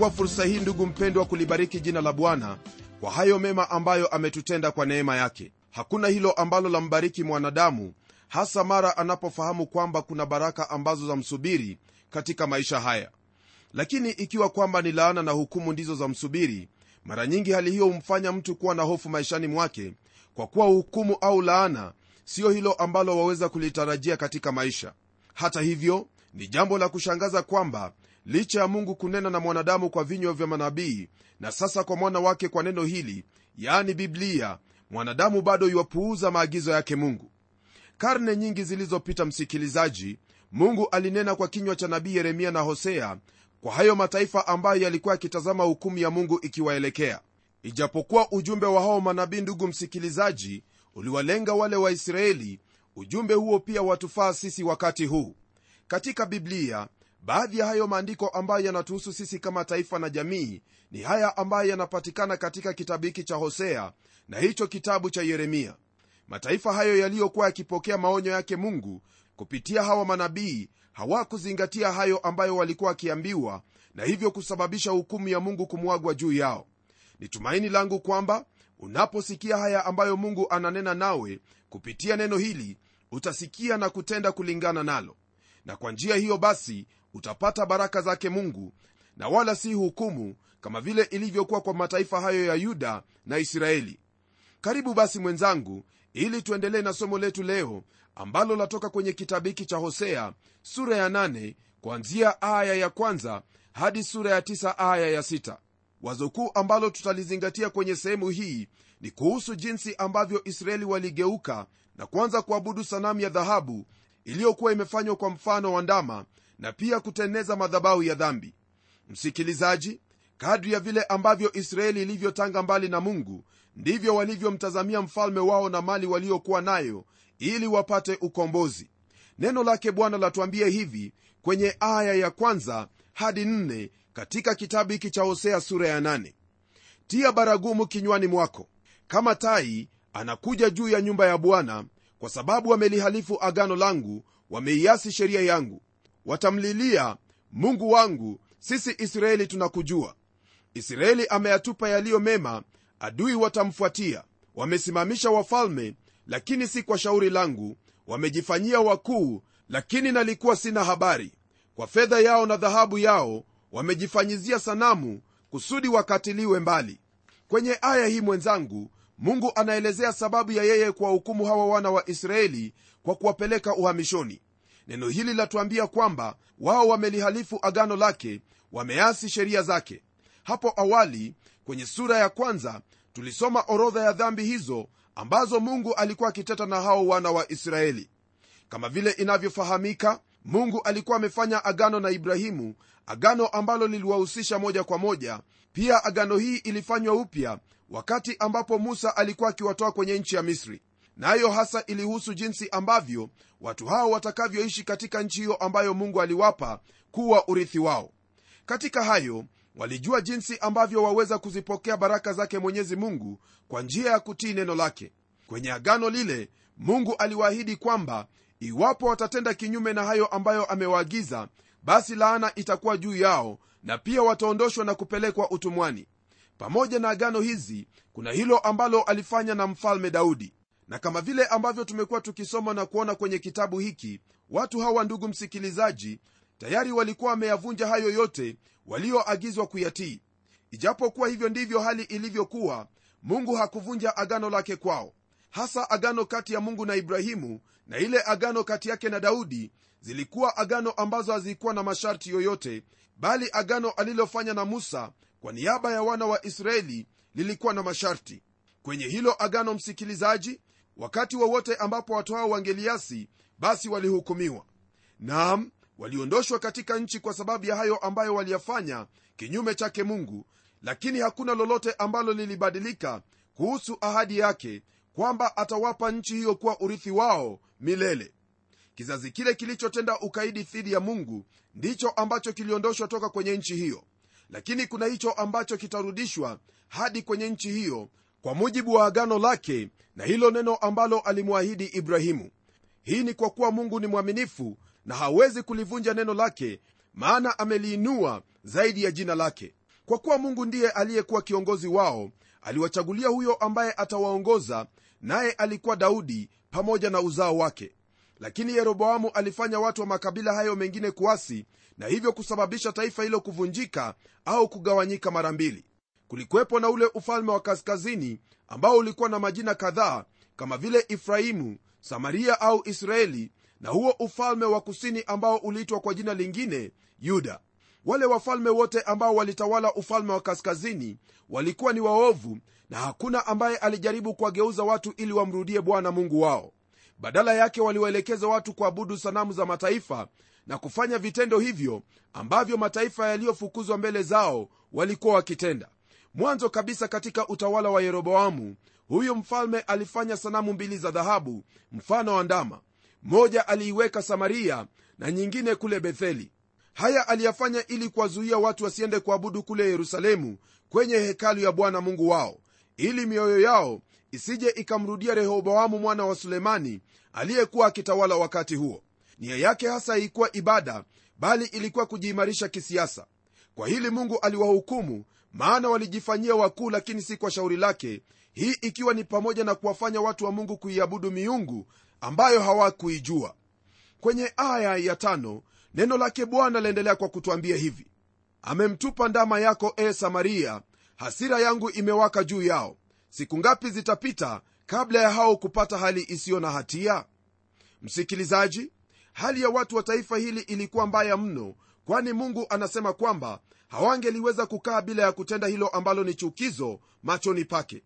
nachukua fursa hii ndugu mpendwa kulibariki jina la bwana kwa hayo mema ambayo ametutenda kwa neema yake. Hakuna hilo ambalo lambariki mwanadamu hasa mara anapofahamu kwamba kuna baraka ambazo zamsubiri katika maisha haya. Lakini ikiwa kwamba ni laana na hukumu ndizo za msubiri mara nyingi hali hiyo humfanya mtu kuwa na hofu maishani mwake kwa kuwa hukumu au laana siyo hilo ambalo waweza kulitarajia katika maisha. Hata hivyo ni jambo la kushangaza kwamba licha ya mungu kunena na mwanadamu kwa vinywa vya manabii na sasa kwa mwana wake kwa neno hili yaani biblia mwanadamu bado iwapuuza maagizo yake mungu. Karne nyingi zilizopita msikilizaji mungu alinena kwa kinywa cha nabii yeremia na hosea kwa hayo mataifa ambayo yalikuwa yakitazama hukumu ya mungu ikiwaelekea. Ijapokuwa ujumbe wa hao manabii ndugu msikilizaji uliwalenga wale waisraeli ujumbe huo pia watufaa sisi wakati huu. Katika biblia baadhi ya hayo maandiko ambayo yanatuhusu sisi kama taifa na jamii ni haya ambayo yanapatikana katika kitabu hiki cha hosea na hicho kitabu cha yeremia. Mataifa hayo yaliyokuwa yakipokea maonyo yake mungu kupitia hawa manabii hawakuzingatia hayo ambayo walikuwa wakiambiwa na hivyo kusababisha hukumu ya mungu kumwagwa juu yao. Ni tumaini langu kwamba unaposikia haya ambayo mungu ananena nawe kupitia neno hili utasikia na kutenda kulingana nalo. Na kwa njia hiyo basi utapata baraka zake mungu na wala si hukumu kama vile ilivyokuwa kwa mataifa hayo ya yuda na israeli. Karibu basi mwenzangu ili tuendelee na somo letu leo ambalo latoka kwenye kitabu hiki cha hosea sura ya 8 kuanzia aya ya kwanza hadi sura ya 9 aya ya 6 wazo kuu ambalo tutalizingatia kwenye sehemu hii ni kuhusu jinsi ambavyo israeli waligeuka na kuanza kuabudu sanamu ya dhahabu iliyokuwa imefanywa kwa mfano wa ndama na pia kuteneza madhabahu ya dhambi. Msikilizaji kadri ya vile ambavyo israeli ilivyotanga mbali na mungu ndivyo walivyomtazamia mfalme wao na mali waliokuwa nayo ili wapate ukombozi. Neno lake bwana latuambia hivi kwenye aya ya kwanza hadi nne katika kitabu hiki cha hosea sura ya nane. Tia baragumu kinywani mwako. Kama tai anakuja juu ya nyumba ya bwana kwa sababu wamelihalifu agano langu wameiasi sheria yangu watamlilia mungu wangu sisi israeli tunakujua. Israeli ameyatupa yaliyo mema adui watamfuatia. Wamesimamisha wafalme lakini si kwa shauri langu. Wamejifanyia wakuu lakini nalikuwa sina habari. Kwa fedha yao na dhahabu yao wamejifanyizia sanamu kusudi wakatiliwe mbali. Kwenye aya hii mwenzangu mungu anaelezea sababu ya yeye kuwahukumu hawa wana wa israeli kwa kuwapeleka uhamishoni neno hili latuambia kwamba wao wamelihalifu agano lake wameasi sheria zake. Hapo awali kwenye sura ya kwanza tulisoma orodha ya dhambi hizo ambazo mungu alikuwa akiteta na hao wana wa israeli. Kama vile inavyofahamika mungu alikuwa amefanya agano na ibrahimu agano ambalo liliwahusisha moja kwa moja. Pia agano hii ilifanywa upya wakati ambapo musa alikuwa akiwatoa kwenye nchi ya misri nayo na hasa ilihusu jinsi ambavyo watu hao watakavyoishi katika nchi hiyo ambayo mungu aliwapa kuwa urithi wao. Katika hayo walijua jinsi ambavyo waweza kuzipokea baraka zake mwenyezi mungu kwa njia ya kutii neno lake. Kwenye agano lile mungu aliwaahidi kwamba iwapo watatenda kinyume na hayo ambayo amewaagiza basi laana itakuwa juu yao na pia wataondoshwa na kupelekwa utumwani. Pamoja na agano hizi kuna hilo ambalo alifanya na mfalme daudi na kama vile ambavyo tumekuwa tukisoma na kuona kwenye kitabu hiki watu hawa ndugu msikilizaji tayari walikuwa wameyavunja hayo yote walioagizwa kuyatii. Ijapokuwa hivyo ndivyo hali ilivyokuwa mungu hakuvunja agano lake kwao. Hasa agano kati ya mungu na ibrahimu na ile agano kati yake na daudi zilikuwa agano ambazo hazikuwa na masharti yoyote bali agano alilofanya na musa kwa niaba ya wana wa israeli lilikuwa na masharti. Kwenye hilo agano msikilizaji wakati wowote wa ambapo watu hao wangeliasi basi walihukumiwa. Naam waliondoshwa katika nchi kwa sababu ya hayo ambayo waliyafanya kinyume chake mungu lakini hakuna lolote ambalo lilibadilika kuhusu ahadi yake kwamba atawapa nchi hiyo kuwa urithi wao milele. Kizazi kile kilichotenda ukaidi dhidi ya mungu ndicho ambacho kiliondoshwa toka kwenye nchi hiyo. Lakini kuna hicho ambacho kitarudishwa hadi kwenye nchi hiyo kwa mujibu wa agano lake na hilo neno ambalo alimwahidi ibrahimu hii ni kwa kuwa mungu ni mwaminifu na hawezi kulivunja neno lake maana ameliinua zaidi ya jina lake. Kwa kuwa mungu ndiye aliyekuwa kiongozi wao aliwachagulia huyo ambaye atawaongoza naye alikuwa daudi pamoja na uzao wake. Lakini yeroboamu alifanya watu wa makabila hayo mengine kuasi na hivyo kusababisha taifa hilo kuvunjika au kugawanyika mara mbili kulikuwepo na ule ufalme wa kaskazini ambao ulikuwa na majina kadhaa kama vile ifrahimu samaria au israeli na huo ufalme wa kusini ambao uliitwa kwa jina lingine yuda. Wale wafalme wote ambao walitawala ufalme wa kaskazini walikuwa ni waovu na hakuna ambaye alijaribu kuwageuza watu ili wamrudie bwana mungu wao. Badala yake waliwaelekeza watu kuabudu sanamu za mataifa na kufanya vitendo hivyo ambavyo mataifa yaliyofukuzwa mbele zao walikuwa wakitenda mwanzo kabisa katika utawala wa yeroboamu huyu mfalme alifanya sanamu mbili za dhahabu mfano wa ndama. Moja aliiweka samaria na nyingine kule betheli. Haya aliyafanya ili kuwazuia watu wasiende kuabudu kule yerusalemu kwenye hekalu ya bwana mungu wao ili mioyo yao isije ikamrudia rehoboamu mwana wa sulemani aliyekuwa akitawala wakati huo. Nia yake hasa haikuwa ibada bali ilikuwa kujiimarisha kisiasa. Kwa hili mungu aliwahukumu maana walijifanyia wakuu lakini si kwa shauri lake. Hii ikiwa ni pamoja na kuwafanya watu wa mungu kuiabudu miungu ambayo hawakuijua. Kwenye aya ya tano neno lake bwana laendelea kwa kutwambia hivi. Amemtupa ndama yako e samaria hasira yangu imewaka juu yao. Siku ngapi zitapita kabla ya hao kupata hali isiyo na hatia? Msikilizaji hali ya watu wa taifa hili ilikuwa mbaya mno kwani mungu anasema kwamba hawangeliweza kukaa bila ya kutenda hilo ambalo ni chukizo machoni pake.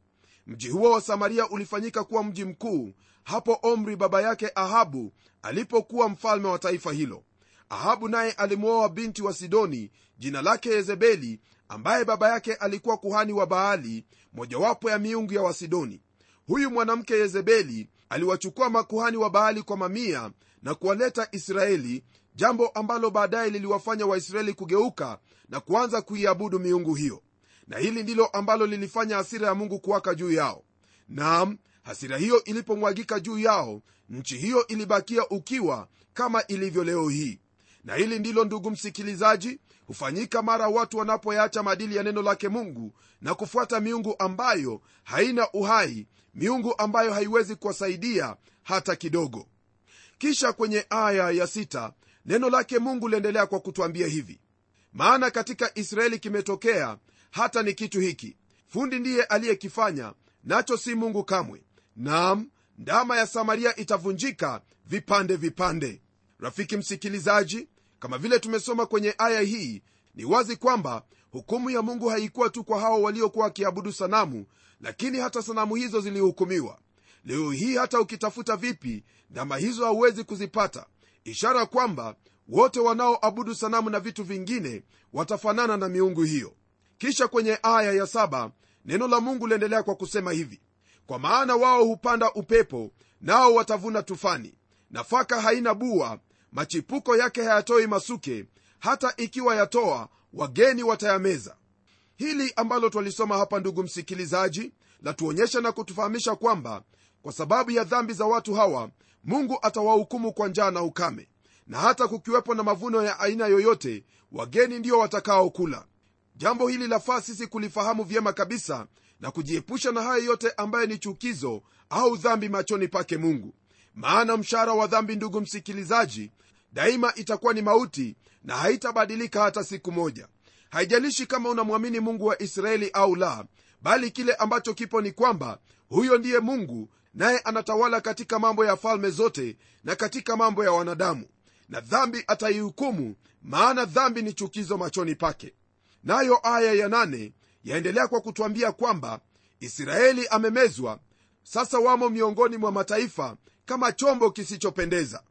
Mji huo wa samaria ulifanyika kuwa mji mkuu hapo omri baba yake ahabu alipokuwa mfalme wa taifa hilo. Ahabu naye alimwoa binti wa sidoni jina lake yezebeli ambaye baba yake alikuwa kuhani wa baali mojawapo ya miungu ya wasidoni. Huyu mwanamke yezebeli aliwachukua makuhani wa baali kwa mamia na kuwaleta israeli jambo ambalo baadaye liliwafanya waisraeli kugeuka na kuanza kuiabudu miungu hiyo. Na hili ndilo ambalo lilifanya hasira ya mungu kuwaka juu yao. Naam hasira hiyo ilipomwagika juu yao nchi hiyo ilibakia ukiwa kama ilivyo leo hii. Na hili ndilo ndugu msikilizaji hufanyika mara watu wanapoyaacha maadili ya neno lake mungu na kufuata miungu ambayo haina uhai miungu ambayo haiwezi kuwasaidia hata kidogo. Kisha kwenye aya ya neno lake mungu liendelea kwa kutwambia hivi. Maana katika israeli kimetokea hata ni kitu hiki. Fundi ndiye aliyekifanya nacho si mungu kamwe. Nam ndama ya samaria itavunjika vipande vipande. Rafiki msikilizaji kama vile tumesoma kwenye aya hii ni wazi kwamba hukumu ya mungu haikuwa tu kwa hao waliokuwa wakiabudu sanamu lakini hata sanamu hizo zilihukumiwa. Leo hii hata ukitafuta vipi ndama hizo hauwezi kuzipata ishara kwamba wote wanaoabudu sanamu na vitu vingine watafanana na miungu hiyo. Kisha kwenye aya ya saba, neno la mungu liendelea kwa kusema hivi kwa maana wao hupanda upepo nao watavuna tufani. Nafaka haina bua machipuko yake hayatoi masuke hata ikiwa yatoa wageni watayameza. Hili ambalo twalisoma hapa ndugu msikilizaji latuonyesha na kutufahamisha kwamba kwa sababu ya dhambi za watu hawa mungu atawahukumu kwa njaa na ukame na hata kukiwepo na mavuno ya aina yoyote wageni ndio watakaokula. Jambo hili lafaa sisi kulifahamu vyema kabisa na kujiepusha na hayo yote ambaye ni chukizo au dhambi machoni pake mungu. Maana mshahara wa dhambi ndugu msikilizaji daima itakuwa ni mauti na haitabadilika hata siku moja. Haijalishi kama unamwamini mungu wa israeli au la bali kile ambacho kipo ni kwamba huyo ndiye mungu naye anatawala katika mambo ya falme zote na katika mambo ya wanadamu na dhambi ataihukumu maana dhambi ni chukizo machoni pake. Nayo aya ya nane yaendelea kwa kutwambia kwamba israeli amemezwa. Sasa wamo miongoni mwa mataifa kama chombo kisichopendeza.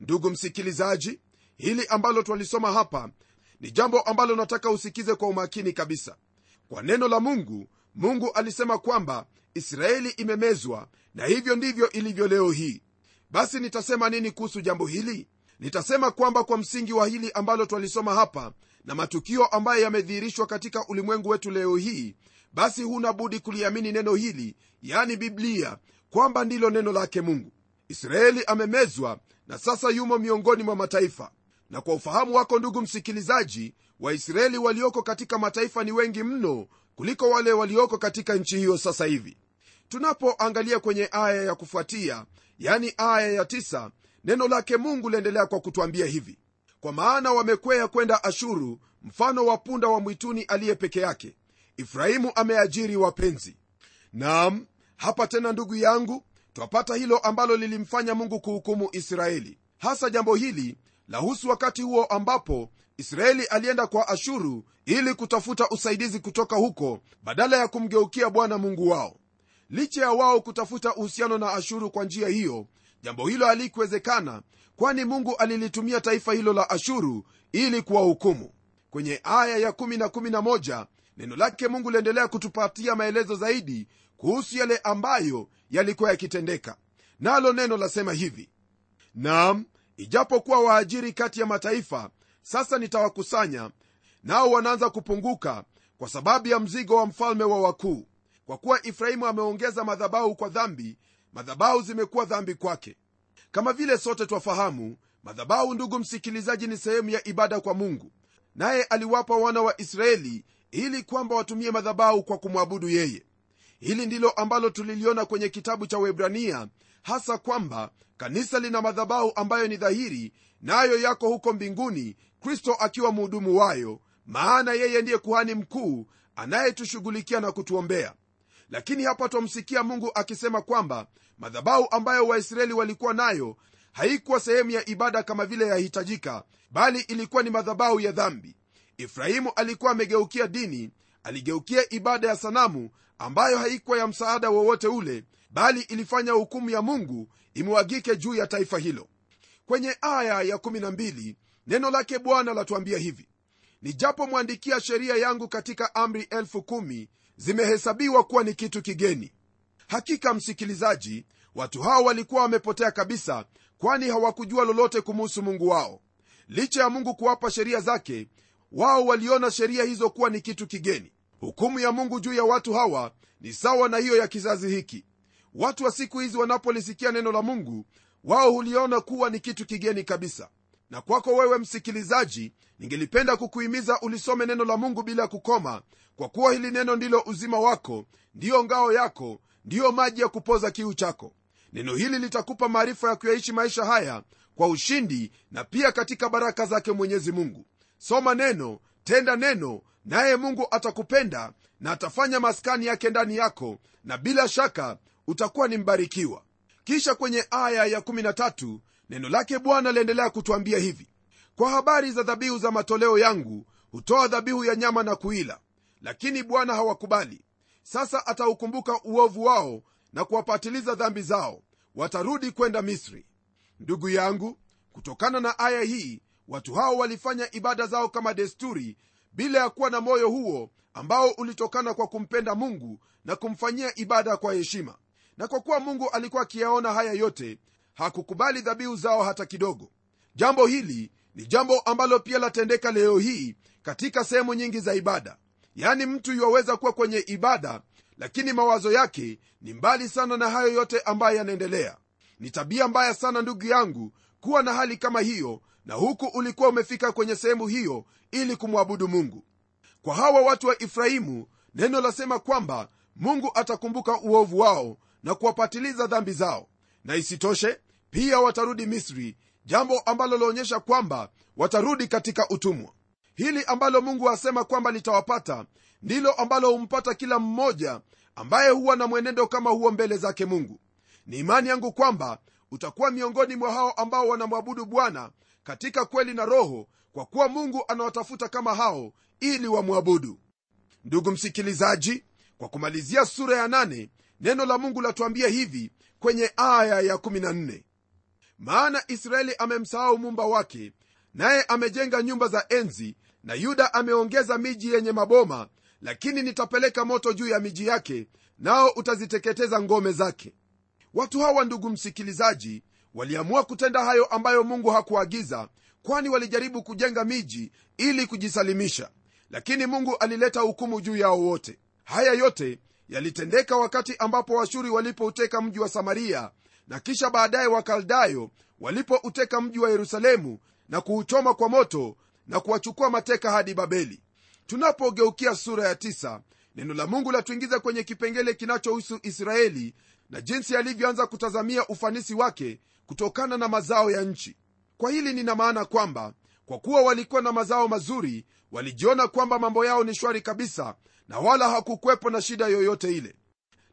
Ndugu msikilizaji hili ambalo twalisoma hapa ni jambo ambalo nataka usikize kwa umakini kabisa. Kwa neno la mungu mungu alisema kwamba israeli imemezwa na hivyo ndivyo ilivyo leo hii. Basi nitasema nini kuhusu jambo hili? Nitasema kwamba kwa msingi wa hili ambalo twalisoma hapa na matukio ambayo yamedhihirishwa katika ulimwengu wetu leo hii basi huna budi kuliamini neno hili yani biblia kwamba ndilo neno lake mungu. Israeli amemezwa na sasa yumo miongoni mwa mataifa. Na kwa ufahamu wako ndugu msikilizaji waisraeli walioko katika mataifa ni wengi mno kuliko wale walioko katika nchi hiyo sasa hivi. Tunapoangalia kwenye aya ya kufuatia yani aya ya tisa, neno lake mungu liendelea kwa kutwambia hivi. Kwa maana wamekwea kwenda ashuru mfano wa punda wa mwituni aliye peke yake. Ifrahimu ameajiri wapenzi. Nam hapa tena ndugu yangu twapata hilo ambalo lilimfanya mungu kuhukumu israeli. Hasa jambo hili lahusu wakati huo ambapo israeli alienda kwa ashuru ili kutafuta usaidizi kutoka huko badala ya kumgeukia bwana mungu wao. Licha ya wao kutafuta uhusiano na ashuru kwa njia hiyo jambo hilo halikuwezekana kwani mungu alilitumia taifa hilo la ashuru ili kuwahukumu. Kwenye aya ya 111 neno lake mungu liendelea kutupatia maelezo zaidi kuhusu yale ambayo yalikuwa yakitendeka. Nalo neno lasema hivi. Nam ijapokuwa waajiri kati ya mataifa sasa nitawakusanya nao wanaanza kupunguka kwa sababu ya mzigo wa mfalme wa wakuu. Kwa kuwa efraimu ameongeza madhabahu kwa dhambi madhabahu zimekuwa dhambi kwake. Kama vile sote twafahamu madhabahu ndugu msikilizaji ni sehemu ya ibada kwa mungu. Naye aliwapa wana wa israeli ili kwamba watumie madhabahu kwa kumwabudu yeye. Hili ndilo ambalo tuliliona kwenye kitabu cha webrania hasa kwamba kanisa lina madhabahu ambayo ni dhahiri nayo na yako huko mbinguni kristo akiwa mhudumu wayo maana yeye ndiye kuhani mkuu anayetushughulikia na kutuombea. Lakini hapa twamsikia mungu akisema kwamba madhabahu ambayo waisraeli walikuwa nayo haikuwa sehemu ya ibada kama vile yahitajika bali ilikuwa ni madhabahu ya dhambi. Efrahimu alikuwa amegeukia dini aligeukia ibada ya sanamu ambayo haikuwa ya msaada wowote ule bali ilifanya hukumu ya mungu imwagike juu ya taifa hilo. Kwenye aya ya 12 neno lake bwana latuambia hivi nijapomwandikia sheria yangu katika amri elfu kumi zimehesabiwa kuwa ni kitu kigeni. Hakika msikilizaji watu hao walikuwa wamepotea kabisa kwani hawakujua lolote kumuhusu mungu wao. Licha ya mungu kuwapa sheria zake wao waliona sheria hizo kuwa ni kitu kigeni. Hukumu ya mungu juu ya watu hawa ni sawa na hiyo ya kizazi hiki watu wa siku hizi wanapolisikia neno la mungu wao huliona kuwa ni kitu kigeni kabisa. Na kwako wewe msikilizaji ningelipenda kukuhimiza ulisome neno la mungu bila kukoma kwa kuwa hili neno ndilo uzima wako ndiyo ngao yako ndiyo maji ya kupoza kiu chako. Neno hili litakupa maarifa ya kuyaishi maisha haya kwa ushindi na pia katika baraka zake mwenyezi mungu. Soma neno tenda neno naye mungu atakupenda na atafanya maskani yake ndani yako na bila shaka utakuwa ni mbarikiwa. Kisha kwenye aya ya 13 neno lake bwana liendelea kutwambia hivi. Kwa habari za dhabihu za matoleo yangu hutoa dhabihu ya nyama na kuila lakini bwana hawakubali. Sasa ataukumbuka uovu wao na kuwapatiliza dhambi zao. Watarudi kwenda misri. Ndugu yangu kutokana na aya hii watu hao walifanya ibada zao kama desturi bila ya kuwa na moyo huo ambao ulitokana kwa kumpenda mungu na kumfanyia ibada kwa heshima na kwa kuwa mungu alikuwa akiyaona haya yote hakukubali dhabihu zao hata kidogo. Jambo hili ni jambo ambalo pia latendeka leo hii katika sehemu nyingi za ibada. Yaani mtu yuwaweza kuwa kwenye ibada lakini mawazo yake ni mbali sana na hayo yote ambayo yanaendelea. Ni tabia mbaya sana ndugu yangu kuwa na hali kama hiyo na huku ulikuwa umefika kwenye sehemu hiyo ili kumwabudu mungu. Kwa hawa watu wa efraimu neno lasema kwamba mungu atakumbuka uovu wao na kuwapatiliza dhambi zao. Na isitoshe pia watarudi misri jambo ambalo laonyesha kwamba watarudi katika utumwa. Hili ambalo mungu asema kwamba litawapata ndilo ambalo humpata kila mmoja ambaye huwa na mwenendo kama huo mbele zake mungu. Ni imani yangu kwamba utakuwa miongoni mwa hao ambao wanamwabudu bwana katika kweli na roho kwa kuwa mungu anawatafuta kama hao ili wamwabudu. Ndugu msikilizaji kwa kumalizia sura ya nane, neno la mungu latuambia hivi kwenye aya ya 14 maana israeli amemsahau mumba wake naye amejenga nyumba za enzi na yuda ameongeza miji yenye maboma lakini nitapeleka moto juu ya miji yake nao utaziteketeza ngome zake. Watu hawa ndugu msikilizaji waliamua kutenda hayo ambayo mungu hakuagiza kwani walijaribu kujenga miji ili kujisalimisha. Lakini mungu alileta hukumu juu yao wote. Haya yote yalitendeka wakati ambapo washuri walipouteka mji wa samaria na kisha baadaye wakaldayo walipouteka mji wa yerusalemu na kuuchoma kwa moto na kuwachukua mateka hadi babeli. Tunapogeukia sura ya tisa, neno la mungu latuingiza kwenye kipengele kinachohusu israeli na jinsi alivyoanza kutazamia ufanisi wake kutokana na mazao ya nchi. Kwa hili nina maana kwamba kwa kuwa walikuwa na mazao mazuri walijiona kwamba mambo yao ni shwari kabisa na wala hakukwepo na shida yoyote ile.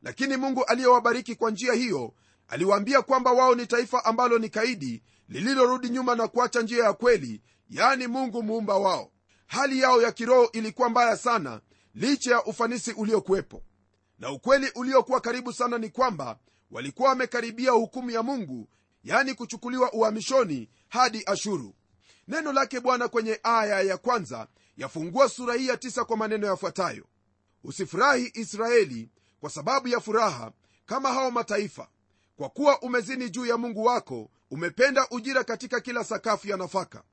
Lakini mungu aliyewabariki kwa njia hiyo aliwaambia kwamba wao ni taifa ambalo ni kaidi lililorudi nyuma na kuacha njia ya kweli yaani mungu muumba wao. Hali yao ya kiroho ilikuwa mbaya sana licha ya ufanisi uliokuwepo. Na ukweli uliokuwa karibu sana ni kwamba walikuwa wamekaribia hukumu ya mungu yani kuchukuliwa uhamishoni hadi ashuru neno lake bwana kwenye aya ya kwanza yafungua sura hii ya tisa kwa maneno yafuatayo. Usifurahi israeli kwa sababu ya furaha kama hao mataifa kwa kuwa umezini juu ya mungu wako umependa ujira katika kila sakafu ya nafaka.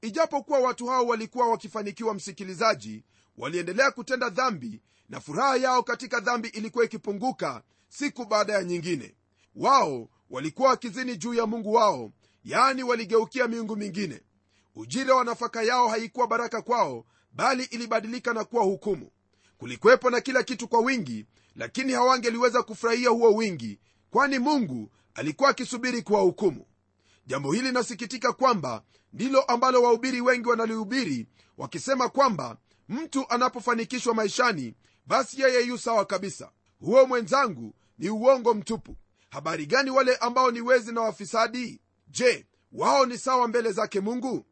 Ijapokuwa watu hao walikuwa wakifanikiwa msikilizaji waliendelea kutenda dhambi na furaha yao katika dhambi ilikuwa ikipunguka siku baada ya nyingine. Wao walikuwa wakizini juu ya mungu wao yaani waligeukia miungu mingine ujira wa nafaka yao haikuwa baraka kwao bali ilibadilika na kuwa hukumu. Kulikwepo na kila kitu kwa wingi lakini hawangeliweza kufurahia huo wingi kwani mungu alikuwa akisubiri kuwahukumu jambo hili linasikitika kwamba ndilo ambalo wahubiri wengi wanalihubiri wakisema kwamba mtu anapofanikishwa maishani basi yeye yu sawa kabisa. Huo mwenzangu ni uongo mtupu. Habari gani wale ambao ni wezi na wafisadi? Je wao ni sawa mbele zake mungu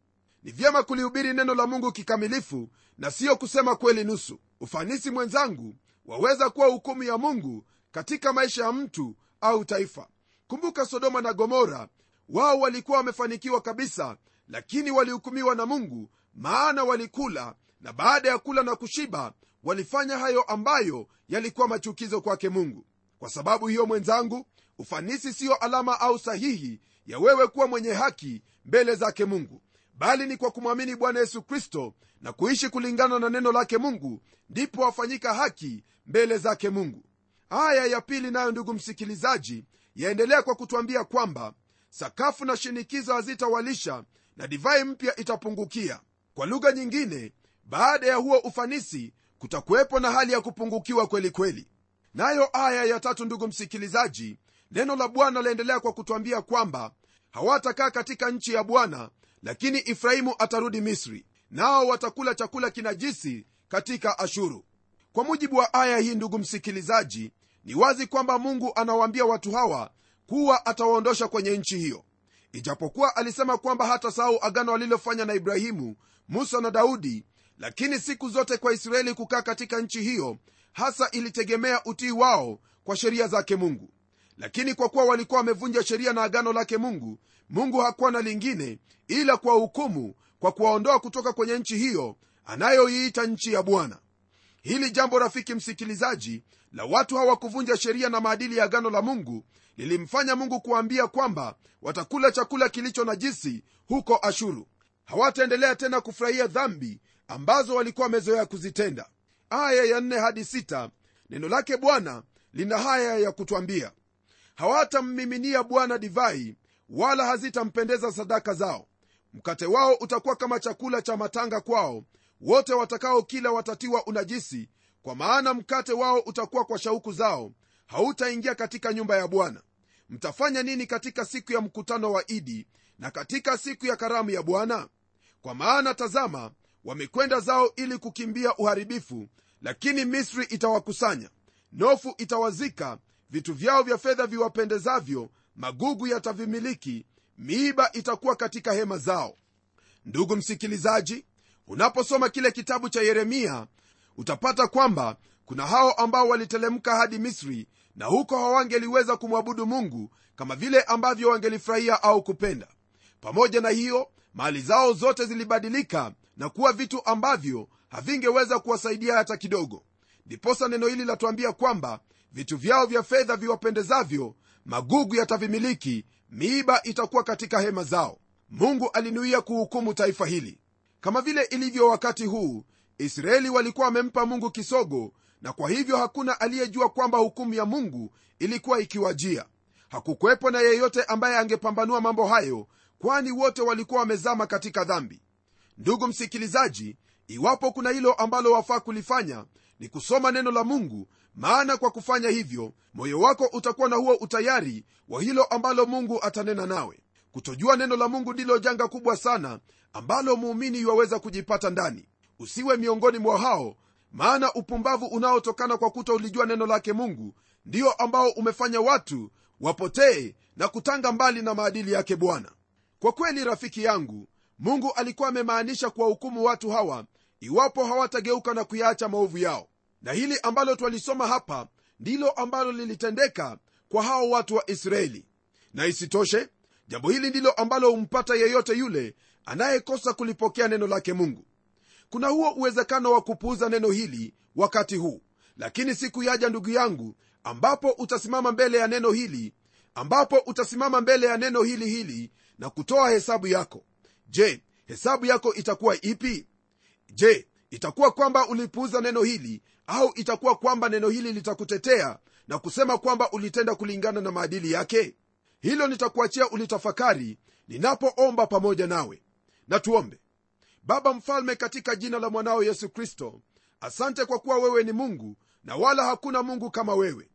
ni vyema kulihubiri neno la mungu kikamilifu na siyo kusema kweli nusu. Ufanisi mwenzangu waweza kuwa hukumu ya mungu katika maisha ya mtu au taifa. Kumbuka sodoma na gomora wao walikuwa wamefanikiwa kabisa lakini walihukumiwa na mungu maana walikula na baada ya kula na kushiba walifanya hayo ambayo yalikuwa machukizo kwake mungu. Kwa sababu hiyo mwenzangu ufanisi siyo alama au sahihi ya wewe kuwa mwenye haki mbele zake mungu bali ni kwa kumwamini bwana yesu kristo na kuishi kulingana na neno lake mungu ndipo wafanyika haki mbele zake mungu. Aya ya pili nayo ndugu msikilizaji yaendelea kwa kutwambia kwamba sakafu na shinikizo hazitawalisha na divai mpya itapungukia. Kwa lugha nyingine baada ya huo ufanisi kutakuwepo na hali ya kupungukiwa kweli kweli. Nayo aya ya tatu ndugu msikilizaji neno la bwana laendelea kwa kutwambia kwamba hawatakaa katika nchi ya bwana lakini ifrahimu atarudi misri nao watakula chakula kinajisi katika ashuru. Kwa mujibu wa aya hii ndugu msikilizaji ni wazi kwamba mungu anawaambia watu hawa kuwa atawaondosha kwenye nchi hiyo. Ijapokuwa alisema kwamba hata sahau agano alilofanya na ibrahimu musa na daudi lakini siku zote kwa israeli kukaa katika nchi hiyo hasa ilitegemea utii wao kwa sheria zake mungu lakini kwa kuwa walikuwa wamevunja sheria na agano lake mungu mungu hakuwa na lingine ila kuwahukumu kwa kuwaondoa kutoka kwenye nchi hiyo anayoiita nchi ya bwana. Hili jambo rafiki msikilizaji la watu hawa kuvunja sheria na maadili ya agano la mungu lilimfanya mungu kuwaambia kwamba watakula chakula kilicho najisi huko ashuru. Hawataendelea tena kufurahia dhambi ambazo walikuwa wamezoea kuzitenda. Aya ya hadi neno lake bwana lina haya ya kutwambia hawatammiminia bwana divai wala hazitampendeza sadaka zao. Mkate wao utakuwa kama chakula cha matanga kwao. Wote watakao kila watatiwa unajisi kwa maana mkate wao utakuwa kwa shauku zao. Hautaingia katika nyumba ya bwana. Mtafanya nini katika siku ya mkutano wa idi na katika siku ya karamu ya bwana? Kwa maana tazama wamekwenda zao ili kukimbia uharibifu lakini misri itawakusanya. Nofu itawazika vitu vyao vya fedha viwapendezavyo magugu yatavimiliki miiba itakuwa katika hema zao. Ndugu msikilizaji unaposoma kile kitabu cha yeremia utapata kwamba kuna hao ambao walitelemka hadi misri na huko hawangeliweza kumwabudu mungu kama vile ambavyo wangelifurahia au kupenda. Pamoja na hiyo mali zao zote zilibadilika na kuwa vitu ambavyo havingeweza kuwasaidia hata kidogo. Ndiposa neno hili latuambia kwamba vitu vyao vya fedha viwapendezavyo magugu yatavimiliki miiba itakuwa katika hema zao. Mungu alinuia kuhukumu taifa hili. Kama vile ilivyo wakati huu israeli walikuwa wamempa mungu kisogo na kwa hivyo hakuna aliyejua kwamba hukumu ya mungu ilikuwa ikiwajia. Hakukuwepo na yeyote ambaye angepambanua mambo hayo kwani wote walikuwa wamezama katika dhambi. Ndugu msikilizaji iwapo kuna hilo ambalo wafaa kulifanya ni kusoma neno la mungu maana kwa kufanya hivyo moyo wako utakuwa na huo utayari wa hilo ambalo mungu atanena nawe. Kutojua neno la mungu ndilo janga kubwa sana ambalo muumini iwaweza kujipata ndani. Usiwe miongoni mwa hao maana upumbavu unaotokana kwa kutoulijua neno lake mungu ndio ambao umefanya watu wapotee na kutanga mbali na maadili yake bwana. Kwa kweli rafiki yangu mungu alikuwa amemaanisha kuwahukumu watu hawa iwapo hawatageuka na kuyaacha maovu yao na hili ambalo twalisoma hapa ndilo ambalo lilitendeka kwa hao watu wa israeli. Na isitoshe jambo hili ndilo ambalo humpata yeyote yule anayekosa kulipokea neno lake mungu. Kuna huo uwezekano wa kupuuza neno hili wakati huu. Lakini siku yaja ndugu yangu ambapo utasimama mbele ya neno hili ambapo utasimama mbele ya neno hili hili na kutoa hesabu yako. Je hesabu yako itakuwa ipi? Je itakuwa kwamba ulipuuza neno hili au itakuwa kwamba neno hili litakutetea na kusema kwamba ulitenda kulingana na maadili yake? Hilo nitakuachia ulitafakari ninapoomba pamoja nawe. Na tuombe. Baba mfalme katika jina la mwanao yesu kristo asante kwa kuwa wewe ni mungu na wala hakuna mungu kama wewe.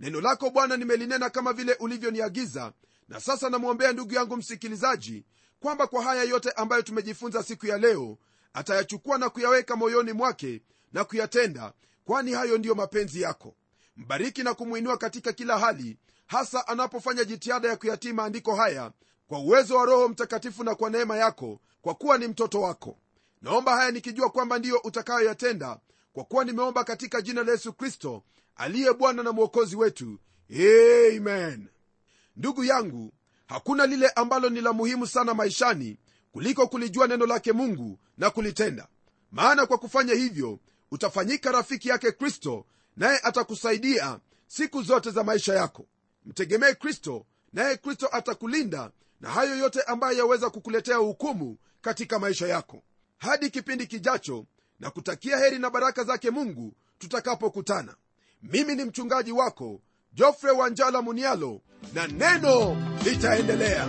Neno lako bwana nimelinena kama vile ulivyoniagiza na sasa namwombea ndugu yangu msikilizaji kwamba kwa haya yote ambayo tumejifunza siku ya leo atayachukua na kuyaweka moyoni mwake na kuyatenda kwani hayo ndiyo mapenzi yako? Mbariki na kumwinua katika kila hali hasa anapofanya jitihada ya kuyatii maandiko haya kwa uwezo wa roho mtakatifu na kwa neema yako kwa kuwa ni mtoto wako. Naomba haya nikijua kwamba ndiyo utakayoyatenda kwa kuwa nimeomba katika jina la yesu kristo aliye bwana na mwokozi wetu. Amen. Ndugu yangu hakuna lile ambalo ni la muhimu sana maishani kuliko kulijua neno lake mungu na kulitenda. Maana kwa kufanya hivyo utafanyika rafiki yake kristo naye atakusaidia siku zote za maisha yako. Mtegemee kristo naye kristo atakulinda na hayo yote ambayo yaweza kukuletea hukumu katika maisha yako. Hadi kipindi kijacho na kutakia heri na baraka zake mungu tutakapokutana. Mimi ni mchungaji wako jofre wanjala munialo na neno litaendelea